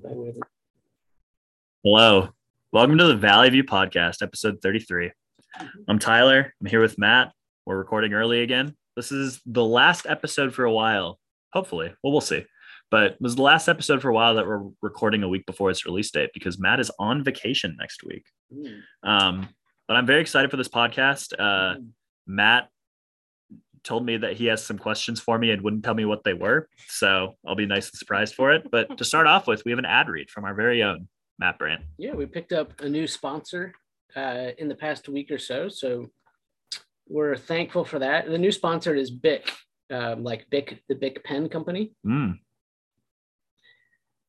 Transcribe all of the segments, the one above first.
by. Hello. Welcome to the Valley View Podcast, episode 33. I'm Tyler. I'm here with Matt. We're recording early again. This is the last episode for a while. Hopefully. Well, we'll see. But it was the last episode for a while that we're recording a week before its release date because Matt is on vacation next week. Mm. Um, but I'm very excited for this podcast. Uh, Matt told me that he has some questions for me and wouldn't tell me what they were. So I'll be nice and surprised for it. But to start off with, we have an ad read from our very own Matt Brandt. Yeah, we picked up a new sponsor uh, in the past week or so. So we're thankful for that. The new sponsor is Bic, um, like Bic, the Bic pen company. Mm,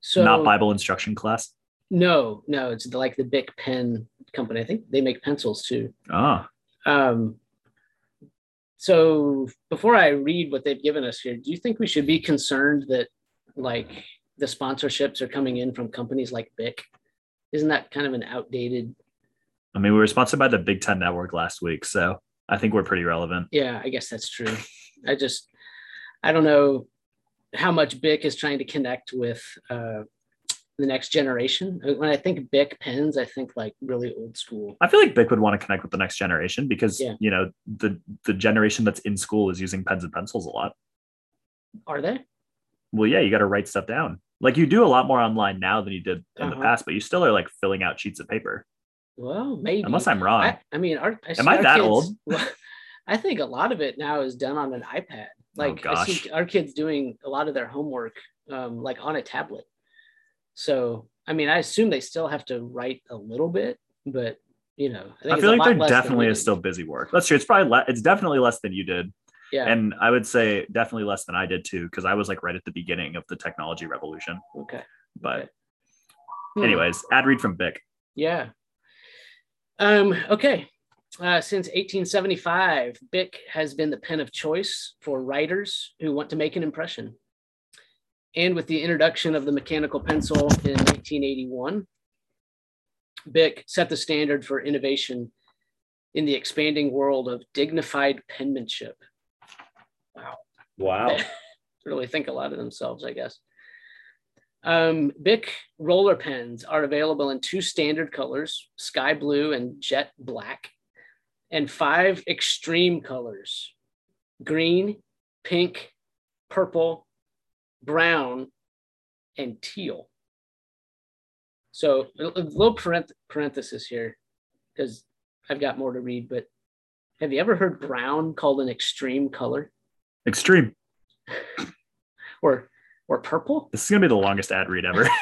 So not Bible instruction class. No, no, it's like the Bic pen company. I think they make pencils too. Ah. Um, so before I read what they've given us here, do you think we should be concerned that like the sponsorships are coming in from companies like Bic? Isn't that kind of an outdated? I mean, we were sponsored by the Big Ten Network last week, so I think we're pretty relevant. Yeah, I guess that's true. I just, I don't know how much Bic is trying to connect with uh, the next generation. When I think Bic pens, I think like really old school. I feel like Bic would want to connect with the next generation because Yeah. you know the the generation that's in school is using pens and pencils a lot. Are they? Well, yeah, you got to write stuff down. Like you do a lot more online now than you did in the Uh-huh. past, but you still are like filling out sheets of paper. Well, maybe. Unless I'm wrong. I, I mean, our, I Am I that kids- old? Well, I think a lot of it now is done on an iPad. Like I see our kids doing a lot of their homework um, like on a tablet. So I mean, I assume they still have to write a little bit, but you know, I, think I feel like there definitely is still busy work. That's true. It's probably le- it's definitely less than you did, yeah. and I would say definitely less than I did too, because I was like right at the beginning of the technology revolution. okay. But Okay. Hmm. anyways, ad read from Bic. Yeah. Um, okay. Uh, since 1875, Bic has been the pen of choice for writers who want to make an impression. And with the introduction of the mechanical pencil in 1981, Bic set the standard for innovation in the expanding world of dignified penmanship. Wow Wow. really think a lot of themselves, I guess. Um, Bic roller pens are available in two standard colors, sky blue and jet black, and five extreme colors, green, pink, purple, brown, and teal. So a little parenth- parenthesis here, because I've got more to read, but have you ever heard brown called an extreme color Extreme. or or purple? This is gonna be the longest ad read ever.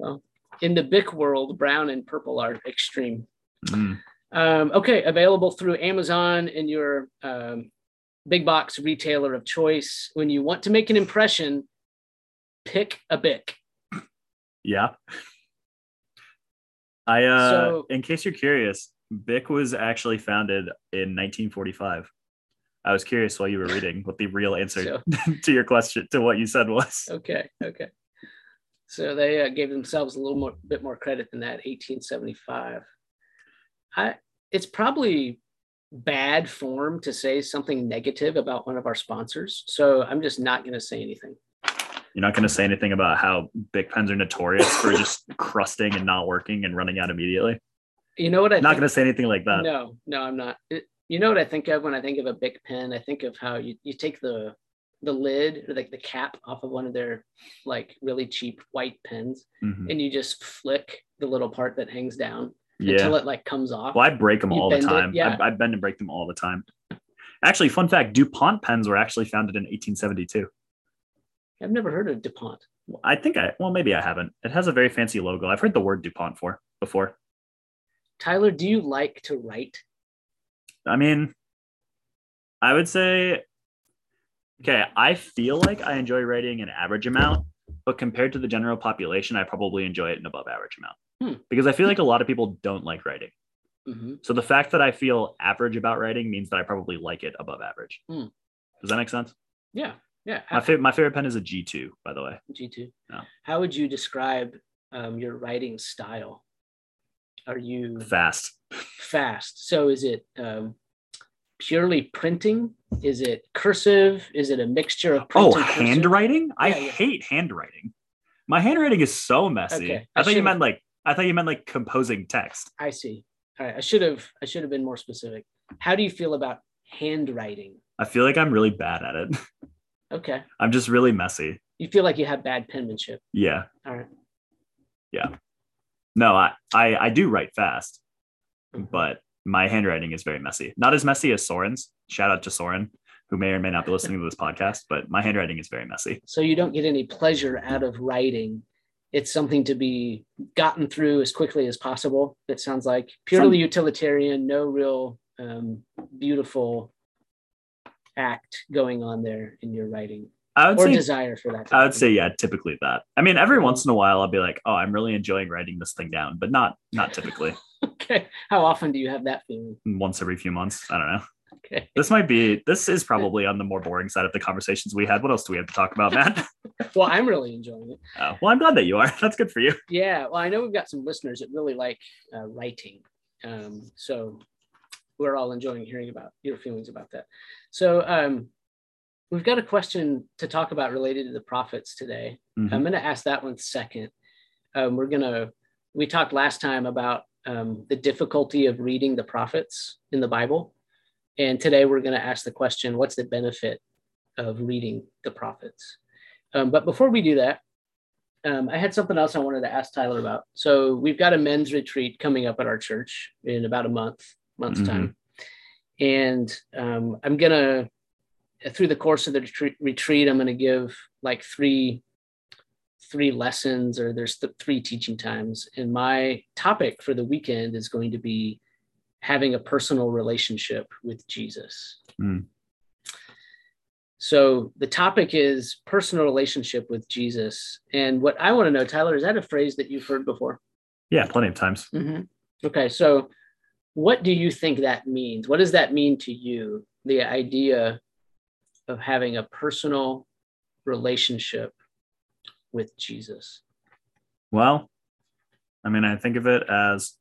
Well, in the Bic world, brown and purple are extreme. Mm. Um, okay, available through Amazon and your um, big box retailer of choice. When you want to make an impression, pick a Bic. Yeah. I uh So- in case you're curious, Bic was actually founded in 1945. I was curious while you were reading what the real answer So- to your question to what you said was. Okay, okay. So they uh, gave themselves a little more bit more credit than that. 1875. I it's probably bad form to say something negative about one of our sponsors. So I'm just not going to say anything. You're not going to say anything about how Bic pens are notorious for just crusting and not working and running out immediately. You know what I'm not going to say anything like that. No, no, I'm not. It, you know what I think of when I think of a Bic pen? I think of how you, you take the the lid or like the cap off of one of their like really cheap white pens Mhm. and you just flick the little part that hangs down Yeah. until it like comes off. Well, I break them You all the bend it, time. yeah. I, I bend and break them all the time. Actually, fun fact: DuPont pens were actually founded in 1872. I've never heard of DuPont. I think I well maybe I haven't. It has a very fancy logo. I've heard the word DuPont for before. Tyler, do you like to write? I mean, I would say okay, I feel like I enjoy writing an average amount, but compared to the general population, I probably enjoy it an above average amount. Hmm. Because I feel like a lot of people don't like writing. hmm So the fact that I feel average about writing means that I probably like it above average. Hmm. Does that make sense? Yeah, yeah. My favorite my favorite pen is a G2, by the way. G2. No. How would you describe um, your writing style? Are you Fast. fast? So is it um, purely printing? Is it cursive? Is it a mixture of print Oh, handwriting? I Yeah, yeah. hate handwriting. My handwriting is so messy. Okay, I, I thought you meant like I thought you meant like composing text. I see. All right. I should have I should have been more specific. How do you feel about handwriting? I feel like I'm really bad at it. Okay. I'm just really messy. You feel like you have bad penmanship. Yeah. All right. Yeah. No, I, I I do write fast, Mhm. but my handwriting is very messy. Not as messy as Soren's. Shout out to Soren, who may or may not be listening to this podcast, but my handwriting is very messy. So you don't get any pleasure out of writing. It's something to be gotten through as quickly as possible. It sounds like purely utilitarian, no real um, beautiful act going on there in your writing I would or say desire for that. I would say yeah, typically that. I mean, every once in a while I'll be like, oh, I'm really enjoying writing this thing down, but not not typically. Okay. How often do you have that feeling? Once every few months. I don't know. Okay. This might be this is probably on the more boring side of the conversations we had. What else do we have to talk about, Matt? Well, I'm really enjoying it. Oh, well, I'm glad that you are. That's good for you. Yeah. Well, I know we've got some listeners that really like uh, writing. Um, so we're all enjoying hearing about your feelings about that. So um, we've got a question to talk about related to the prophets today. Mhm. I'm going to ask that one second. Um, we're going to, we talked last time about um, the difficulty of reading the prophets in the Bible. And today we're going to ask the question what's the benefit of reading the prophets? Um, but before we do that, um, I had something else I wanted to ask Tyler about. So we've got a men's retreat coming up at our church in about a month, month's Mhm. time. And um, I'm going to, through the course of the retreat, retreat I'm going to give like three three lessons or there's th- three teaching times and my topic for the weekend is going to be having a personal relationship with jesus. Mm. so the topic is personal relationship with jesus. And what i want to know tyler is that a phrase that you've heard before? Yeah, plenty of times. okay so what do you think that means? What does that mean to you the idea of having a personal relationship with jesus? Well, I mean, I think of it as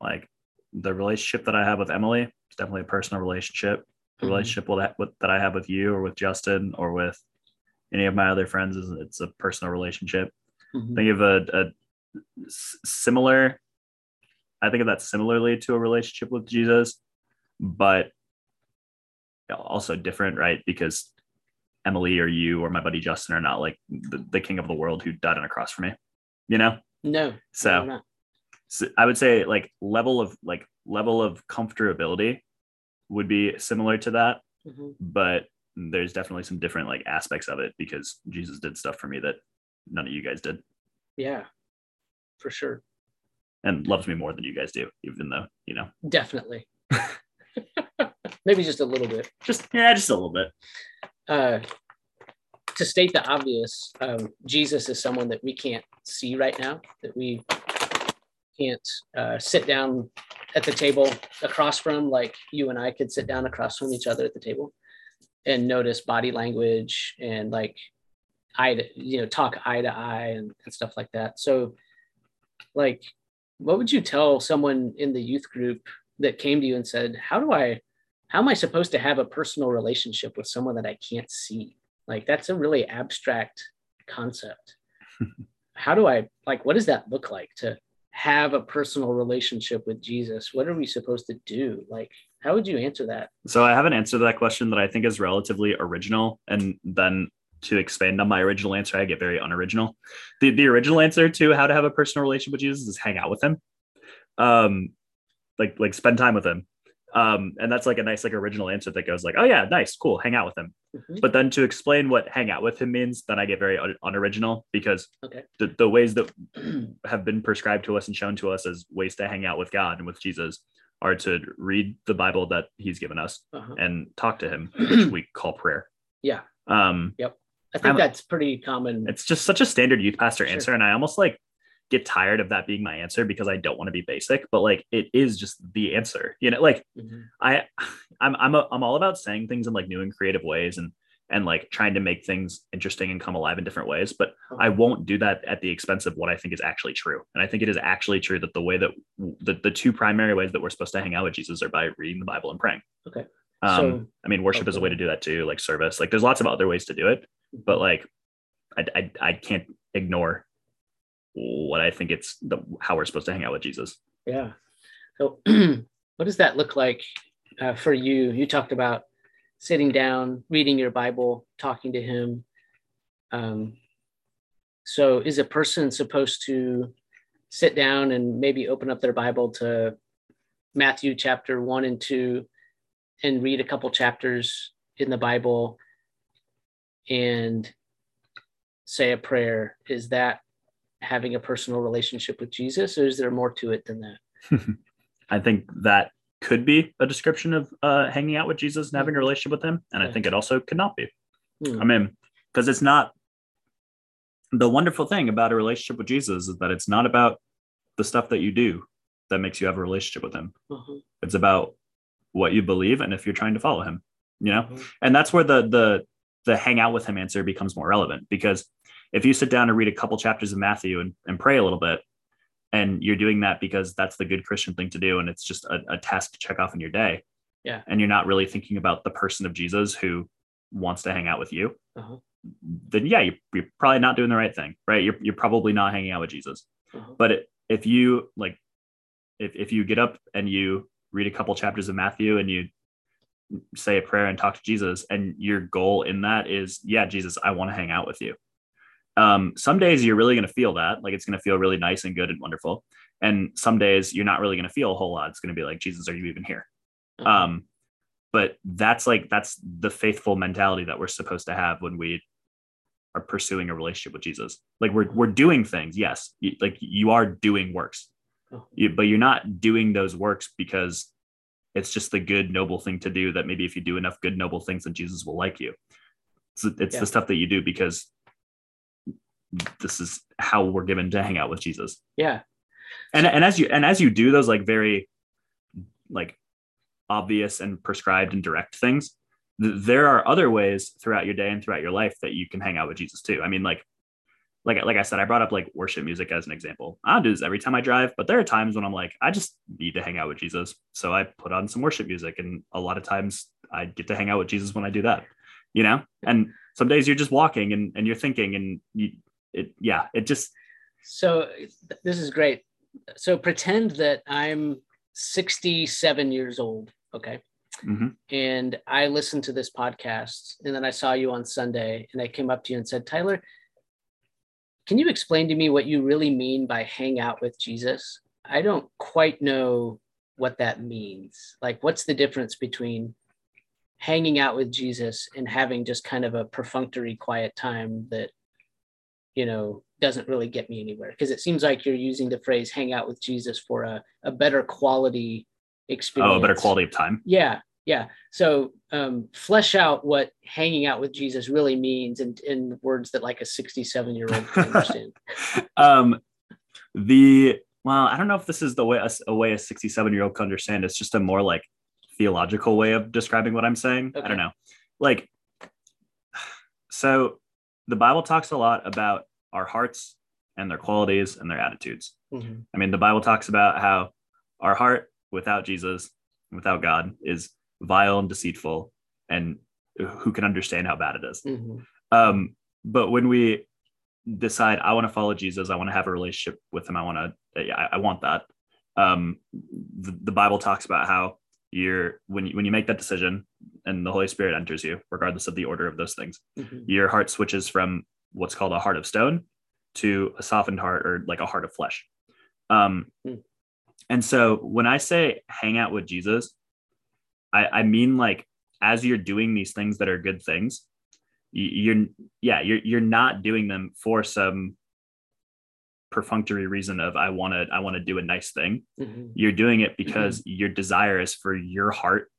like the relationship that I have with Emily. It's definitely a personal relationship. The Mhm. relationship with that, with, that I have with you or with Justin or with any of my other friends is it's a personal relationship. Mhm. Think of a similar. I think of that similarly to a relationship with Jesus, but also different, right? Because Emily or you or my buddy Justin are not like the, the king of the world who died on a cross for me, you know? no So. So I would say like level of like level of comfortability would be similar to that, Mhm. but there's definitely some different like aspects of it because Jesus did stuff for me that none of you guys did Yeah, for sure. and loves me more than you guys do, even though, you know, Definitely. Maybe just a little bit. just yeah, just a little bit. Uh, to state the obvious, um, Jesus is someone that we can't see right now, that we can't uh, sit down at the table across from, like you and I could sit down across from each other at the table and notice body language and like eye to, you know, talk eye to eye and, and stuff like that. So, like, what would you tell someone in the youth group that came to you and said, How do I, how am I supposed to have a personal relationship with someone that I can't see? Like, that's a really abstract concept. how do I, like, what does that look like to have a personal relationship with Jesus? What are we supposed to do? Like, how would you answer that? So I have an answer to that question that I think is relatively original. And then to expand on my original answer, I get very unoriginal. The the original answer to how to have a personal relationship with Jesus is hang out with him. Um like like spend time with him. Um, and that's like a nice like original answer that goes like, oh yeah, nice, cool, hang out with him. Mhm. But then to explain what hang out with him means, then I get very un- unoriginal because Okay. the, the ways that have been prescribed to us and shown to us as ways to hang out with God and with Jesus are to read the Bible that He's given us Uh-huh. and talk to Him, which we call prayer. Yeah. Um, Yep. I think I'm- that's pretty common. it's just such a standard youth pastor Sure. answer, and I almost like get tired of that being my answer because I don't want to be basic, but like it is just the answer. You know, like Mhm. I I'm I'm a, I'm all about saying things in like new and creative ways and and like trying to make things interesting and come alive in different ways. But. I won't do that at the expense of what I think is actually true. And I think it is actually true that the way that the, the two primary ways that we're supposed to hang out with Jesus are by reading the Bible and praying. Okay. Um, So- I mean, worship is a way to do that too, like service. Like there's lots of other ways to do it, but like I, I, I can't ignore what I think it's the how we're supposed to hang out with Jesus. Yeah. So, what does that look like uh, for you? You talked about sitting down, reading your Bible, talking to Him. Um, so, is a person supposed to sit down and maybe open up their Bible to Matthew chapter one and two and read a couple chapters in the Bible and say a prayer? Is that having a personal relationship with Jesus, or is there more to it than that? I think that could be a description of uh, hanging out with Jesus and having a relationship with him. And I think it also could not be. Hmm. I mean, because it's not the wonderful thing about a relationship with Jesus is that it's not about the stuff that you do that makes you have a relationship with him. Uh-huh. It's about what you believe and if you're trying to follow him, you know? Mhm. And that's where the the the hang out with him answer becomes more relevant because if you sit down and read a couple chapters of Matthew and, and pray a little bit, and you're doing that because that's the good Christian thing to do, and it's just a, a task to check off in your day. Yeah. And you're not really thinking about the person of Jesus who wants to hang out with you, Uh-huh. then yeah, you're, you're probably not doing the right thing, right? You're, you're probably not hanging out with Jesus. Uh-huh. But it, if you like, if, if you get up and you read a couple chapters of Matthew and you say a prayer and talk to Jesus, and your goal in that is, yeah, Jesus, I want to hang out with you. Um, some days you're really going to feel that, like it's going to feel really nice and good and wonderful. And some days you're not really going to feel a whole lot. It's going to be like, Jesus, are you even here? Uh-huh. Um, but that's like that's the faithful mentality that we're supposed to have when we are pursuing a relationship with Jesus. Like we're we're doing things, yes, you, like you are doing works, Oh. you, but you're not doing those works because it's just the good noble thing to do. That maybe if you do enough good noble things, then Jesus will like you. It's, it's Yeah. the stuff that you do because this is how we're given to hang out with Jesus. Yeah. and and as you and as you do those like very like obvious and prescribed and direct things th- there are other ways throughout your day and throughout your life that you can hang out with jesus too. I mean like like like i said i brought up like worship music as an example. I do this every time i drive but there are times when i'm like i just need to hang out with jesus. So i put on some worship music and a lot of times i get to hang out with jesus when i do that you know? And some days you're just walking and, and you're thinking and you it yeah it just So this is great. So pretend that I'm 67 years old. Okay. mhm. And I listened to this podcast and then I saw you on Sunday and I came up to you and said, Tyler, can you explain to me what you really mean by hang out with Jesus? I don't quite know what that means. Like, what's the difference between hanging out with Jesus and having just kind of a perfunctory quiet time that, you know, doesn't really get me anywhere? Because it seems like you're using the phrase hang out with Jesus for a, a better quality experience. oh a better quality of time Yeah, yeah. So um, flesh out what hanging out with Jesus really means in, in words that like a 67 year old can understand. um the well i don't know if this is the way a, a way a 67 year old can understand it's just a more like theological way of describing what i'm saying i don't know like so the bible talks a lot about our hearts and their qualities and their attitudes Mhm. i mean the bible talks about how our heart without jesus without god is vile and deceitful and who can understand how bad it is Mhm. um, but when we decide I want to follow Jesus, I want to have a relationship with him, I want to, I, I want that. Um, the, the Bible talks about how you're when you, when you make that decision and the Holy Spirit enters you, regardless of the order of those things, Mhm. your heart switches from what's called a heart of stone to a softened heart or like a heart of flesh. Um, Hmm. and so when I say hang out with Jesus, I, I mean like as you're doing these things that are good things, you- you're yeah you're you're not doing them for some perfunctory reason of I want to I want to do a nice thing. Mhm. You're doing it because your desire is for your heart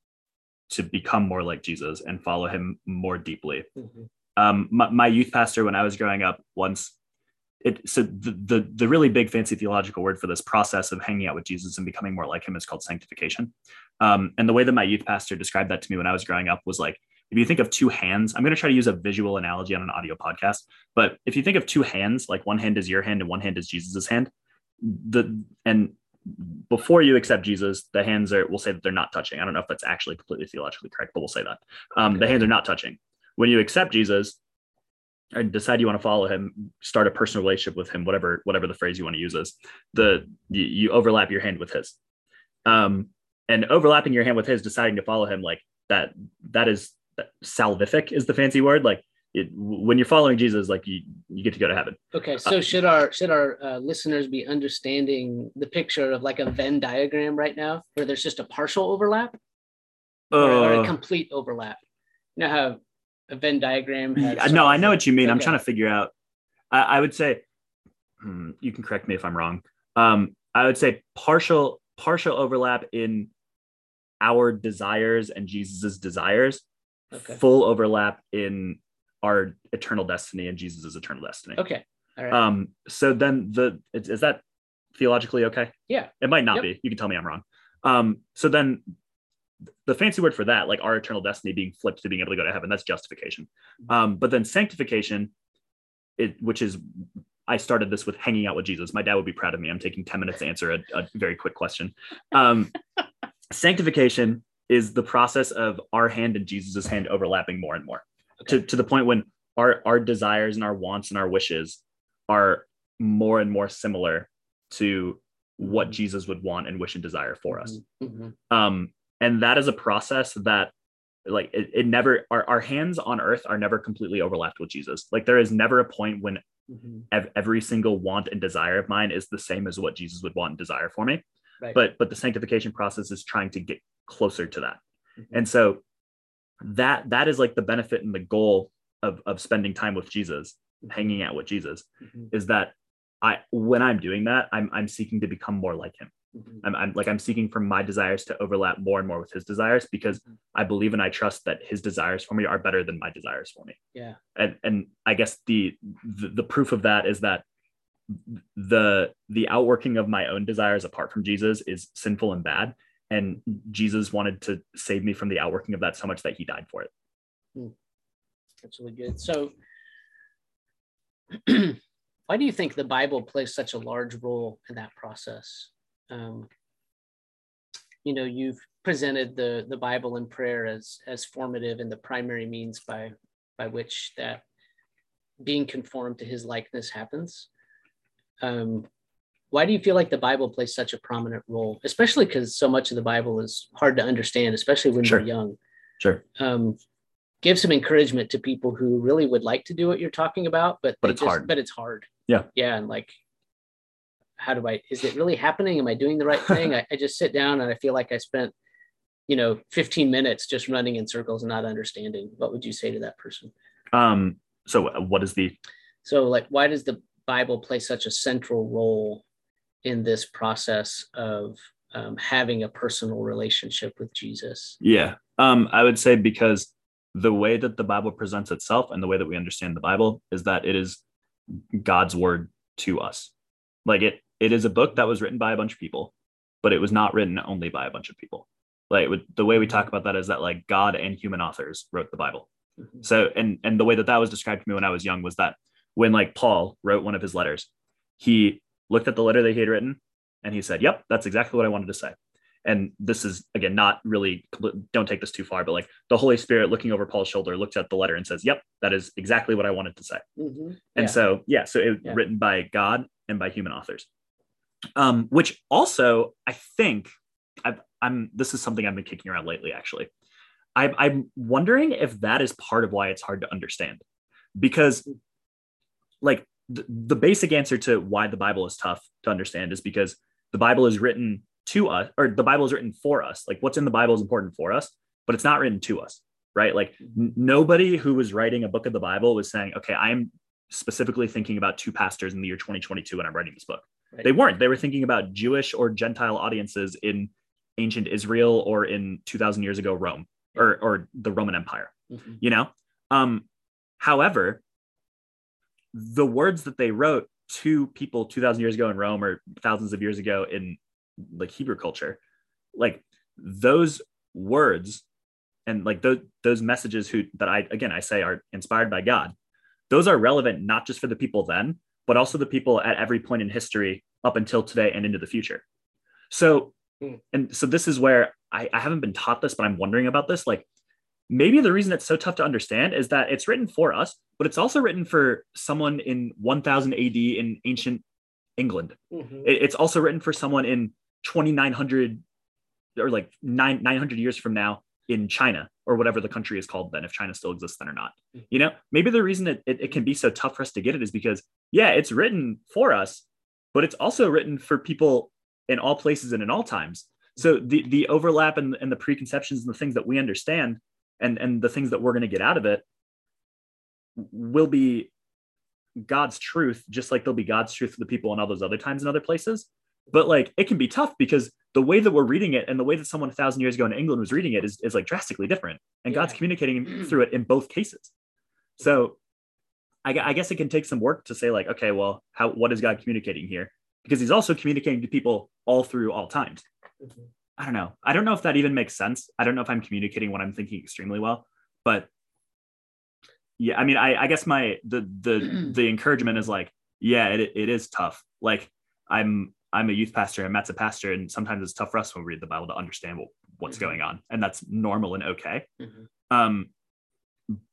to become more like Jesus and follow him more deeply Mhm. um, my, my youth pastor when I was growing up once it so the, the the really big fancy theological word for this process of hanging out with Jesus and becoming more like him is called sanctification. Um, and the way that my youth pastor described that to me when I was growing up was like if you think of two hands, I'm going to try to use a visual analogy on an audio podcast. But if you think of two hands, like one hand is your hand and one hand is Jesus's hand, the and before you accept Jesus, the hands are we'll say that they're not touching. I don't know if that's actually completely theologically correct, but we'll say that um, the hands are not touching. When you accept Jesus and decide you want to follow him, start a personal relationship with him, whatever whatever the phrase you want to use is, the you, you overlap your hand with his. Um, and overlapping your hand with his, deciding to follow him, like that that is salvific is the fancy word. Like it, when you're following Jesus, like you you get to go to heaven. Okay, so uh, should our should our uh, listeners be understanding the picture of like a Venn diagram right now, where there's just a partial overlap uh, or, a uh. complete overlap? You know how a Venn diagram has. no, I know what you mean. Okay. I'm trying to figure out. I, I would say, hmm, you can correct me if I'm wrong. Um, I would say partial partial overlap in our desires and Jesus's desires. Okay. Full overlap in our eternal destiny and Jesus's eternal destiny. Okay. All right. Um. So then the is, is that theologically okay? Yeah. It might not yep. be. You can tell me I'm wrong. Um. So then the fancy word for that, like our eternal destiny being flipped to being able to go to heaven, that's justification. Um, but then sanctification, it which is I started this with hanging out with Jesus. My dad would be proud of me. I'm taking 10 minutes to answer a, a very quick question. Um, sanctification is the process of our hand and Jesus's hand overlapping more and more. To, to the point when our, our desires and our wants and our wishes are more and more similar to what mm-hmm. Jesus would want and wish and desire for us. Mm-hmm. Um, and that is a process that like it, it never our, our hands on earth are never completely overlapped with jesus like there is never a point when mm-hmm. ev- every single want and desire of mine is the same as what jesus would want and desire for me right. but but the sanctification process is trying to get closer to that mm-hmm. and so that that is like the benefit and the goal of of spending time with jesus hanging out with jesus mm-hmm. is that i when i'm doing that i'm i'm seeking to become more like him Mm-hmm. I'm, I'm, like I'm seeking for my desires to overlap more and more with his desires because mm-hmm. I believe and I trust that his desires for me are better than my desires for me. Yeah. And and I guess the the, the proof of that is that the the outworking of my own desires apart from Jesus is sinful and bad. And Jesus wanted to save me from the outworking of that so much that he died for it. Hmm. That's really good. So why do you think the Bible plays such a large role in that process? um, you know you've presented the the bible and prayer as as formative and the primary means by by which that being conformed to his likeness happens um, why do you feel like the bible plays such a prominent role especially because so much of the bible is hard to understand especially when sure. you're young sure um, give some encouragement to people who really would like to do what you're talking about but but it's just, hard but it's hard yeah yeah and like how do I, is it really happening? Am I doing the right thing? I, I just sit down and I feel like I spent, you know, 15 minutes just running in circles and not understanding. What would you say to that person? Um, so uh, what is the, so like, why does the Bible play such a central role in this process of um, having a personal relationship with Jesus? Yeah. Um, I would say because the way that the Bible presents itself and the way that we understand the Bible is that it is God's word to us. Like it, it is a book that was written by a bunch of people, but it was not written only by a bunch of people. Like the way we talk about that is that like God and human authors wrote the Bible. Mm-hmm. So and and the way that that was described to me when I was young was that when like Paul wrote one of his letters, he looked at the letter that he had written and he said, "Yep, that's exactly what I wanted to say." And this is again not really don't take this too far, but like the Holy Spirit looking over Paul's shoulder looks at the letter and says, "Yep, that is exactly what I wanted to say." Mm-hmm. And yeah. so yeah, so it yeah. written by God and by human authors um, which also I think i am This is something I've been kicking around lately. Actually, I, I'm wondering if that is part of why it's hard to understand, because like the, the basic answer to why the Bible is tough to understand is because the Bible is written to us, or the Bible is written for us. Like what's in the Bible is important for us, but it's not written to us, right? Like n- nobody who was writing a book of the Bible was saying, okay, I'm specifically thinking about two pastors in the year 2022 when I'm writing this book. Right. They weren't. They were thinking about Jewish or Gentile audiences in ancient Israel or in 2000 years ago Rome or or the Roman Empire. Mm-hmm. You know. Um, however, the words that they wrote to people 2000 years ago in Rome or thousands of years ago in like Hebrew culture, like those words and like those those messages who that I again I say are inspired by God, those are relevant not just for the people then, but also the people at every point in history up until today and into the future. So, hmm. and so this is where I, I haven't been taught this, but I'm wondering about this. Like, maybe the reason it's so tough to understand is that it's written for us, but it's also written for someone in 1000 AD in ancient England. Mm-hmm. It's also written for someone in 2900 or like nine, 900 years from now in China or whatever the country is called then, if China still exists then or not. Mm-hmm. You know, maybe the reason it, it, it can be so tough for us to get it is because, yeah, it's written for us, but it's also written for people in all places and in all times. So the the overlap and, and the preconceptions and the things that we understand and and the things that we're going to get out of it will be God's truth, just like there'll be God's truth for the people in all those other times and other places. But like it can be tough because the way that we're reading it and the way that someone a thousand years ago in England was reading it is, is like drastically different. And yeah. God's communicating through it in both cases. So I, I guess it can take some work to say like, okay, well, how what is God communicating here? Because he's also communicating to people all through all times. Mm-hmm. I don't know. I don't know if that even makes sense. I don't know if I'm communicating what I'm thinking extremely well, but yeah, I mean, I, I guess my the the the encouragement is like, yeah, it, it is tough. Like I'm I'm a youth pastor and Matt's a pastor, and sometimes it's tough for us when we read the Bible to understand what, what's mm-hmm. going on, and that's normal and okay. Mm-hmm. Um,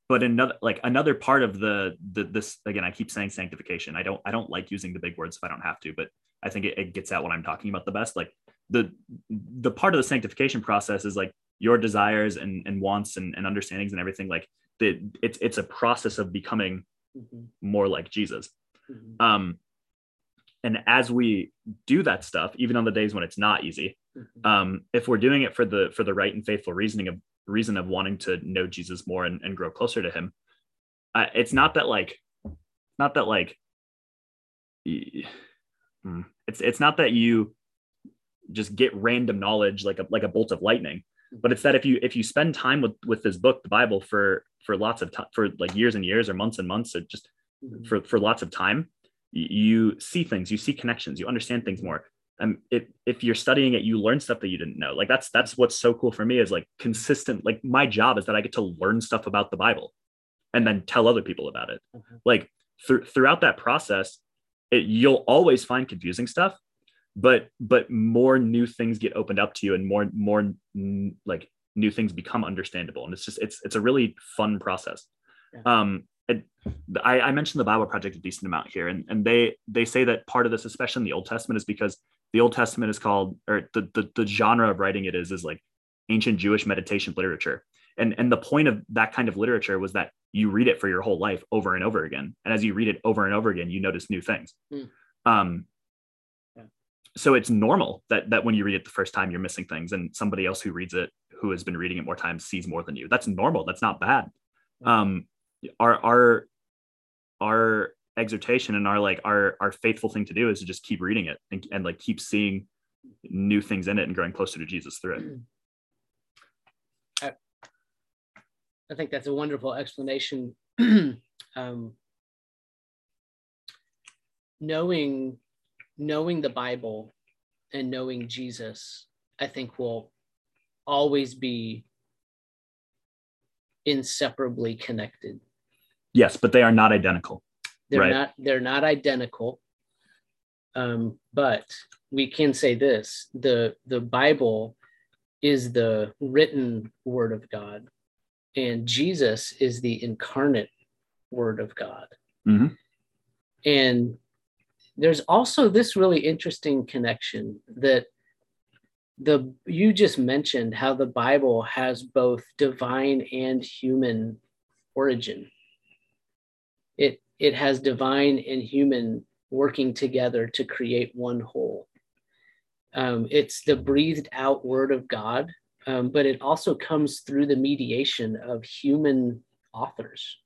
but another like another part of the the this again, I keep saying sanctification. I don't I don't like using the big words if I don't have to, but I think it, it gets at what I'm talking about the best. Like the the part of the sanctification process is like your desires and, and wants and, and understandings and everything like the, it's it's a process of becoming mm-hmm. more like jesus mm-hmm. um and as we do that stuff even on the days when it's not easy mm-hmm. um if we're doing it for the for the right and faithful reasoning of reason of wanting to know jesus more and, and grow closer to him uh, it's not that like not that like hmm, it's it's not that you just get random knowledge like a like a bolt of lightning. But it's that if you if you spend time with with this book the bible for for lots of time for like years and years or months and months or just mm-hmm. for for lots of time you see things you see connections you understand things more. And if, if you're studying it you learn stuff that you didn't know. Like that's that's what's so cool for me is like consistent like my job is that i get to learn stuff about the bible and then tell other people about it. Mm-hmm. like th- throughout that process it, you'll always find confusing stuff but but more new things get opened up to you and more more n- like new things become understandable. And it's just it's it's a really fun process. Yeah. um it, I, I mentioned the bible project a decent amount here. And, and they they say that part of this especially in the old testament is because the old testament is called or the, the the genre of writing it is is like ancient jewish meditation literature. And and the point of that kind of literature was that you read it for your whole life over and over again. And as you read it over and over again you notice new things. Mm. um so it's normal that that when you read it the first time you're missing things and somebody else who reads it who has been reading it more times sees more than you. That's normal. That's not bad. Um our our our exhortation and our like our our faithful thing to do is to just keep reading it and, and like keep seeing new things in it and growing closer to jesus through it. I, I think that's a wonderful explanation. Um knowing knowing the Bible and knowing Jesus, I think will always be inseparably connected. Yes, but they are not identical. They're right. not they're not identical. Um, but we can say this the the Bible is the written word of God, and Jesus is the incarnate word of God. Mm-hmm. And there's also this really interesting connection that the you just mentioned how the bible has both divine and human origin. It it has divine and human working together to create one whole. Um, it's the breathed out word of god um, but it also comes through the mediation of human authors.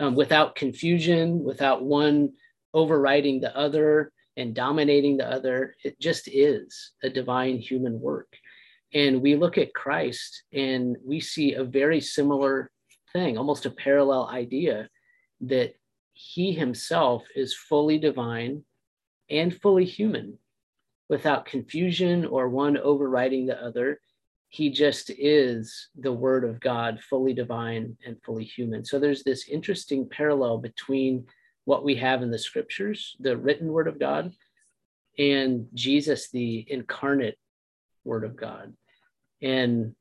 Um, without confusion without one overriding the other and dominating the other. It just is a divine human work. And we look at Christ and we see a very similar thing, almost a parallel idea that he himself is fully divine and fully human without confusion or one overriding the other. he just is the word of God, fully divine and fully human. So there's this interesting parallel between what we have in the scriptures, the written word of God, and Jesus, the incarnate word of God. And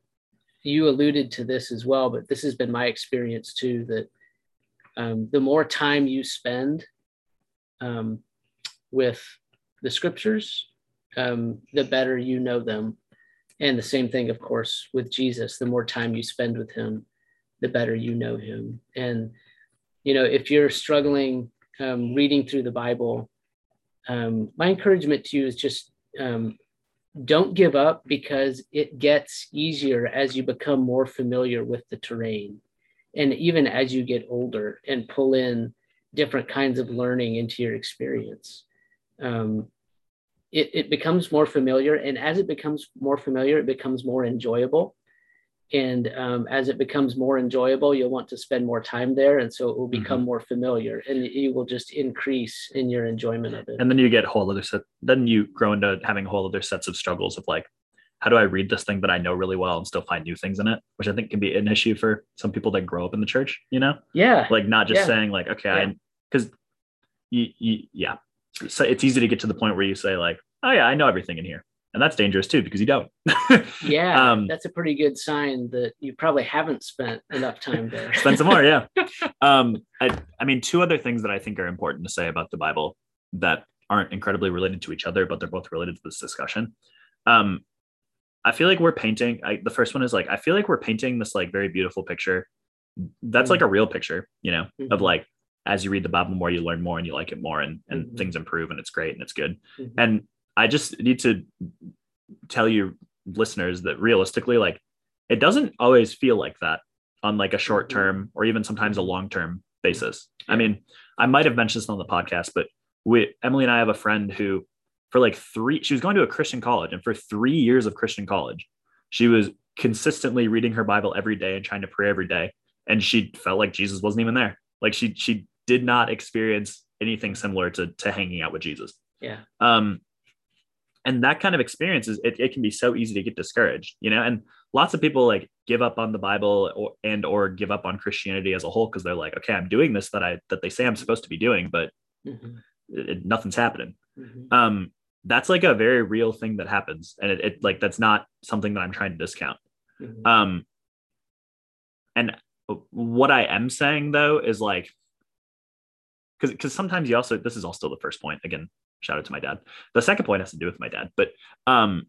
you alluded to this as well, but this has been my experience too that um, the more time you spend um, with the scriptures, um, the better you know them. And the same thing, of course, with Jesus. The more time you spend with him, the better you know him. And, you know, if you're struggling um, reading through the Bible, um, my encouragement to you is just um, don't give up because it gets easier as you become more familiar with the terrain. And even as you get older and pull in different kinds of learning into your experience. Um, it, it becomes more familiar. And as it becomes more familiar, it becomes more enjoyable. And um, as it becomes more enjoyable, you'll want to spend more time there. And so it will become mm-hmm. more familiar and you will just increase in your enjoyment of it. And then you get a whole other set, then you grow into having a whole other sets of struggles of like, how do I read this thing that I know really well and still find new things in it, which I think can be an issue for some people that grow up in the church, you know? Yeah. Like not just yeah. saying like, okay, yeah. I, cause you, you, yeah, so it's easy to get to the point where you say like, oh yeah, I know everything in here. And that's dangerous too, because you don't. yeah. Um, that's a pretty good sign that you probably haven't spent enough time there. spend some more. Yeah. um, I, I mean, two other things that I think are important to say about the Bible that aren't incredibly related to each other, but they're both related to this discussion. Um, I feel like we're painting. I, the first one is like I feel like we're painting this like very beautiful picture. That's mm-hmm. like a real picture, you know, mm-hmm. of like as you read the Bible more, you learn more and you like it more and, and mm-hmm. things improve and it's great and it's good. Mm-hmm. And I just need to tell you listeners that realistically, like it doesn't always feel like that on like a short mm-hmm. term or even sometimes a long term basis. I mean, I might have mentioned this on the podcast, but we Emily and I have a friend who for like three, she was going to a Christian college and for three years of Christian college, she was consistently reading her Bible every day and trying to pray every day. And she felt like Jesus wasn't even there. Like she she did not experience anything similar to to hanging out with Jesus. Yeah. Um, and that kind of experience is it, it can be so easy to get discouraged, you know. And lots of people like give up on the Bible or and or give up on Christianity as a whole because they're like, okay, I'm doing this that I that they say I'm supposed to be doing, but mm-hmm. it, nothing's happening. Mm-hmm. Um, that's like a very real thing that happens, and it, it like that's not something that I'm trying to discount. Mm-hmm. Um, and what I am saying though is like because because sometimes you also this is all still the first point again shout out to my dad. The second point has to do with my dad but um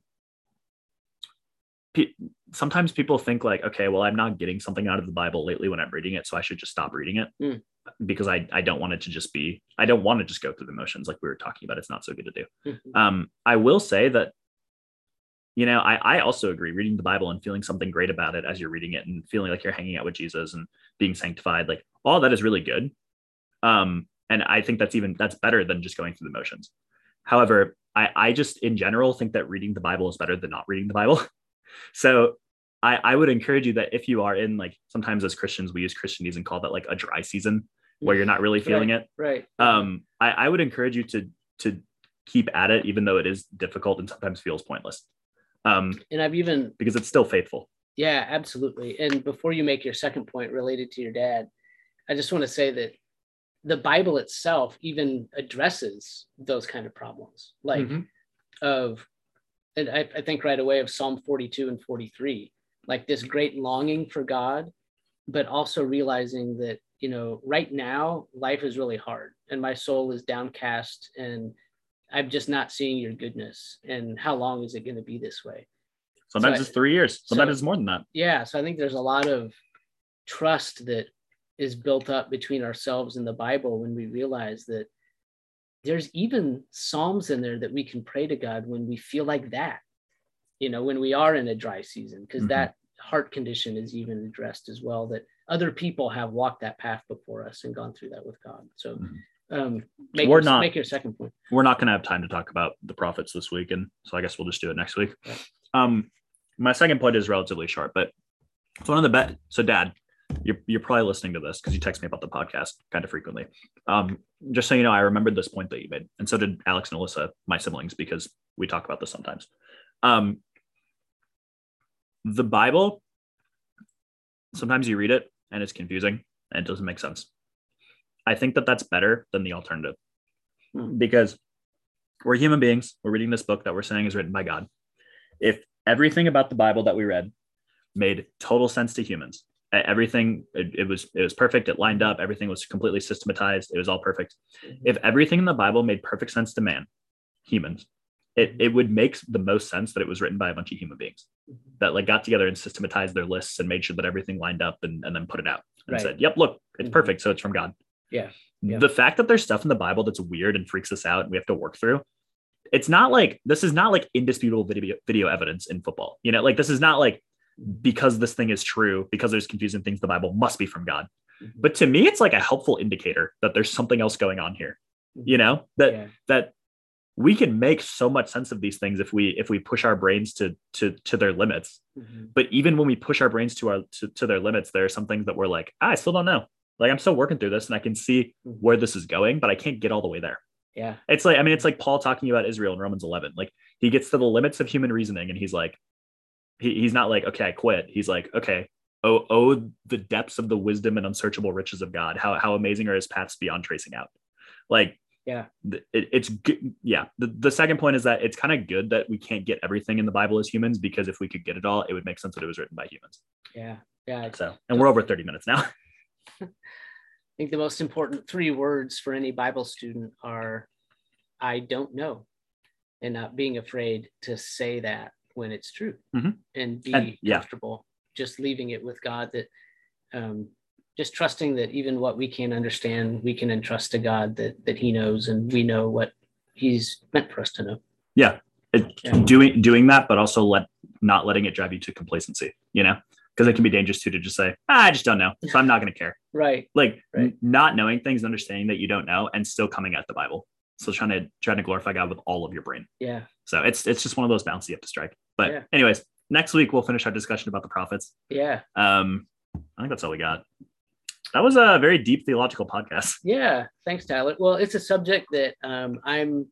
pe- sometimes people think like okay well i'm not getting something out of the bible lately when i'm reading it so i should just stop reading it mm. because i i don't want it to just be i don't want to just go through the motions like we were talking about. It's not so good to do. Mm-hmm. um i will say that you know I, I also agree. Reading the bible and feeling something great about it as you're reading it and feeling like you're hanging out with jesus and being sanctified like all that is really good. Um and I think that's even that's better than just going through the motions. However, I, I just in general think that reading the Bible is better than not reading the Bible. so I, I would encourage you that if you are in like sometimes as Christians we use Christianese and call that like a dry season where you're not really feeling right, it. Right. Um, I, I would encourage you to to keep at it, even though it is difficult and sometimes feels pointless. Um, and I've even because it's still faithful. Yeah, absolutely. And before you make your second point related to your dad, I just want to say that the Bible itself even addresses those kind of problems, like mm-hmm. of, and I, I think right away of Psalm 42 and 43, like this great longing for God, but also realizing that, you know, right now life is really hard and my soul is downcast and I'm just not seeing your goodness. And how long is it going to be this way? Sometimes so it's I, three years. Sometimes so, it's more than that. Yeah. So I think there's a lot of trust that is built up between ourselves and the Bible when we realize that there's even psalms in there that we can pray to God when we feel like that, you know, when we are in a dry season, because mm-hmm. that heart condition is even addressed as well, that other people have walked that path before us and gone through that with God. So, mm-hmm. um, make, we're your, not, make your second point. We're not going to have time to talk about the prophets this week. And so I guess we'll just do it next week. Right. Um, my second point is relatively short, but it's one of the best. So, Dad, you're, you're probably listening to this because you text me about the podcast kind of frequently. Um, just so you know, I remembered this point that you made, and so did Alex and Alyssa, my siblings, because we talk about this sometimes. Um, the Bible, sometimes you read it and it's confusing and it doesn't make sense. I think that that's better than the alternative Hmm. because we're human beings. We're reading this book that we're saying is written by God. If everything about the Bible that we read made total sense to humans, everything it, it was it was perfect. It lined up. Everything was completely systematized. It was all perfect. If everything in the Bible made perfect sense to man, humans, it, it would make the most sense that it was written by a bunch of human beings that like got together and systematized their lists and made sure that everything lined up and, and then put it out and Right. said, yep, look, it's Mhm. perfect. So it's from God. Yeah. Yeah. The fact that there's stuff in the Bible that's weird and freaks us out and we have to work through, it's not like this is not like indisputable video video evidence in football. You know, like this is not like because this thing is true, because there's confusing things, the Bible must be from God. Mhm. But to me, it's like a helpful indicator that there's something else going on here. You know, that yeah. that we can make so much sense of these things if we if we push our brains to to to their limits Mhm. but even when we push our brains to our to, to their limits there are some things that we're like ah, i still don't know like i'm still working through this and i can see Mhm. where this is going but i can't get all the way there yeah. it's like i mean it's like paul talking about israel in romans 11 like he gets to the limits of human reasoning and he's like he, he's not like okay i quit. He's like okay oh oh the depths of the wisdom and unsearchable riches of god. How, how amazing are his paths beyond tracing out? Like Yeah. it, it's good yeah. The, the second point is that it's kind of good that we can't get everything in the bible as humans because if we could get it all it would make sense that it was written by humans. Yeah. Yeah. So and we're over 30 minutes now. I think the most important three words for any Bible student are I don't know and not being afraid to say that when it's true Mhm. and be And- yeah. comfortable just leaving it with God that um, just trusting that even what we can't understand we can entrust to God that that he knows and we know what he's meant for us to know. Yeah, it, Yeah. doing doing that but also let not letting it drive you to complacency you know? Because it can be dangerous too to just say ah, i just don't know. So i'm not going to care. Right. Like Right. not knowing things understanding that you don't know and still coming at the bible. So trying to trying to glorify god with all of your brain. Yeah. So it's it's just one of those bounces you have to strike but Yeah. anyways next week we'll finish our discussion about the prophets yeah um i think that's all we got that was a very deep theological podcast Yeah, thanks, Tyler. Well, it's a subject that um, I'm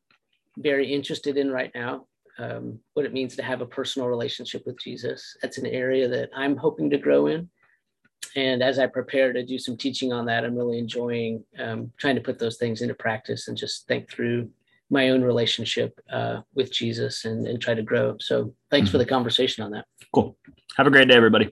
very interested in right now. Um, what it means to have a personal relationship with Jesus. That's an area that I'm hoping to grow in. And as I prepare to do some teaching on that, I'm really enjoying um, trying to put those things into practice and just think through my own relationship uh, with Jesus and, and try to grow. So thanks for the conversation on that. cool have a great day everybody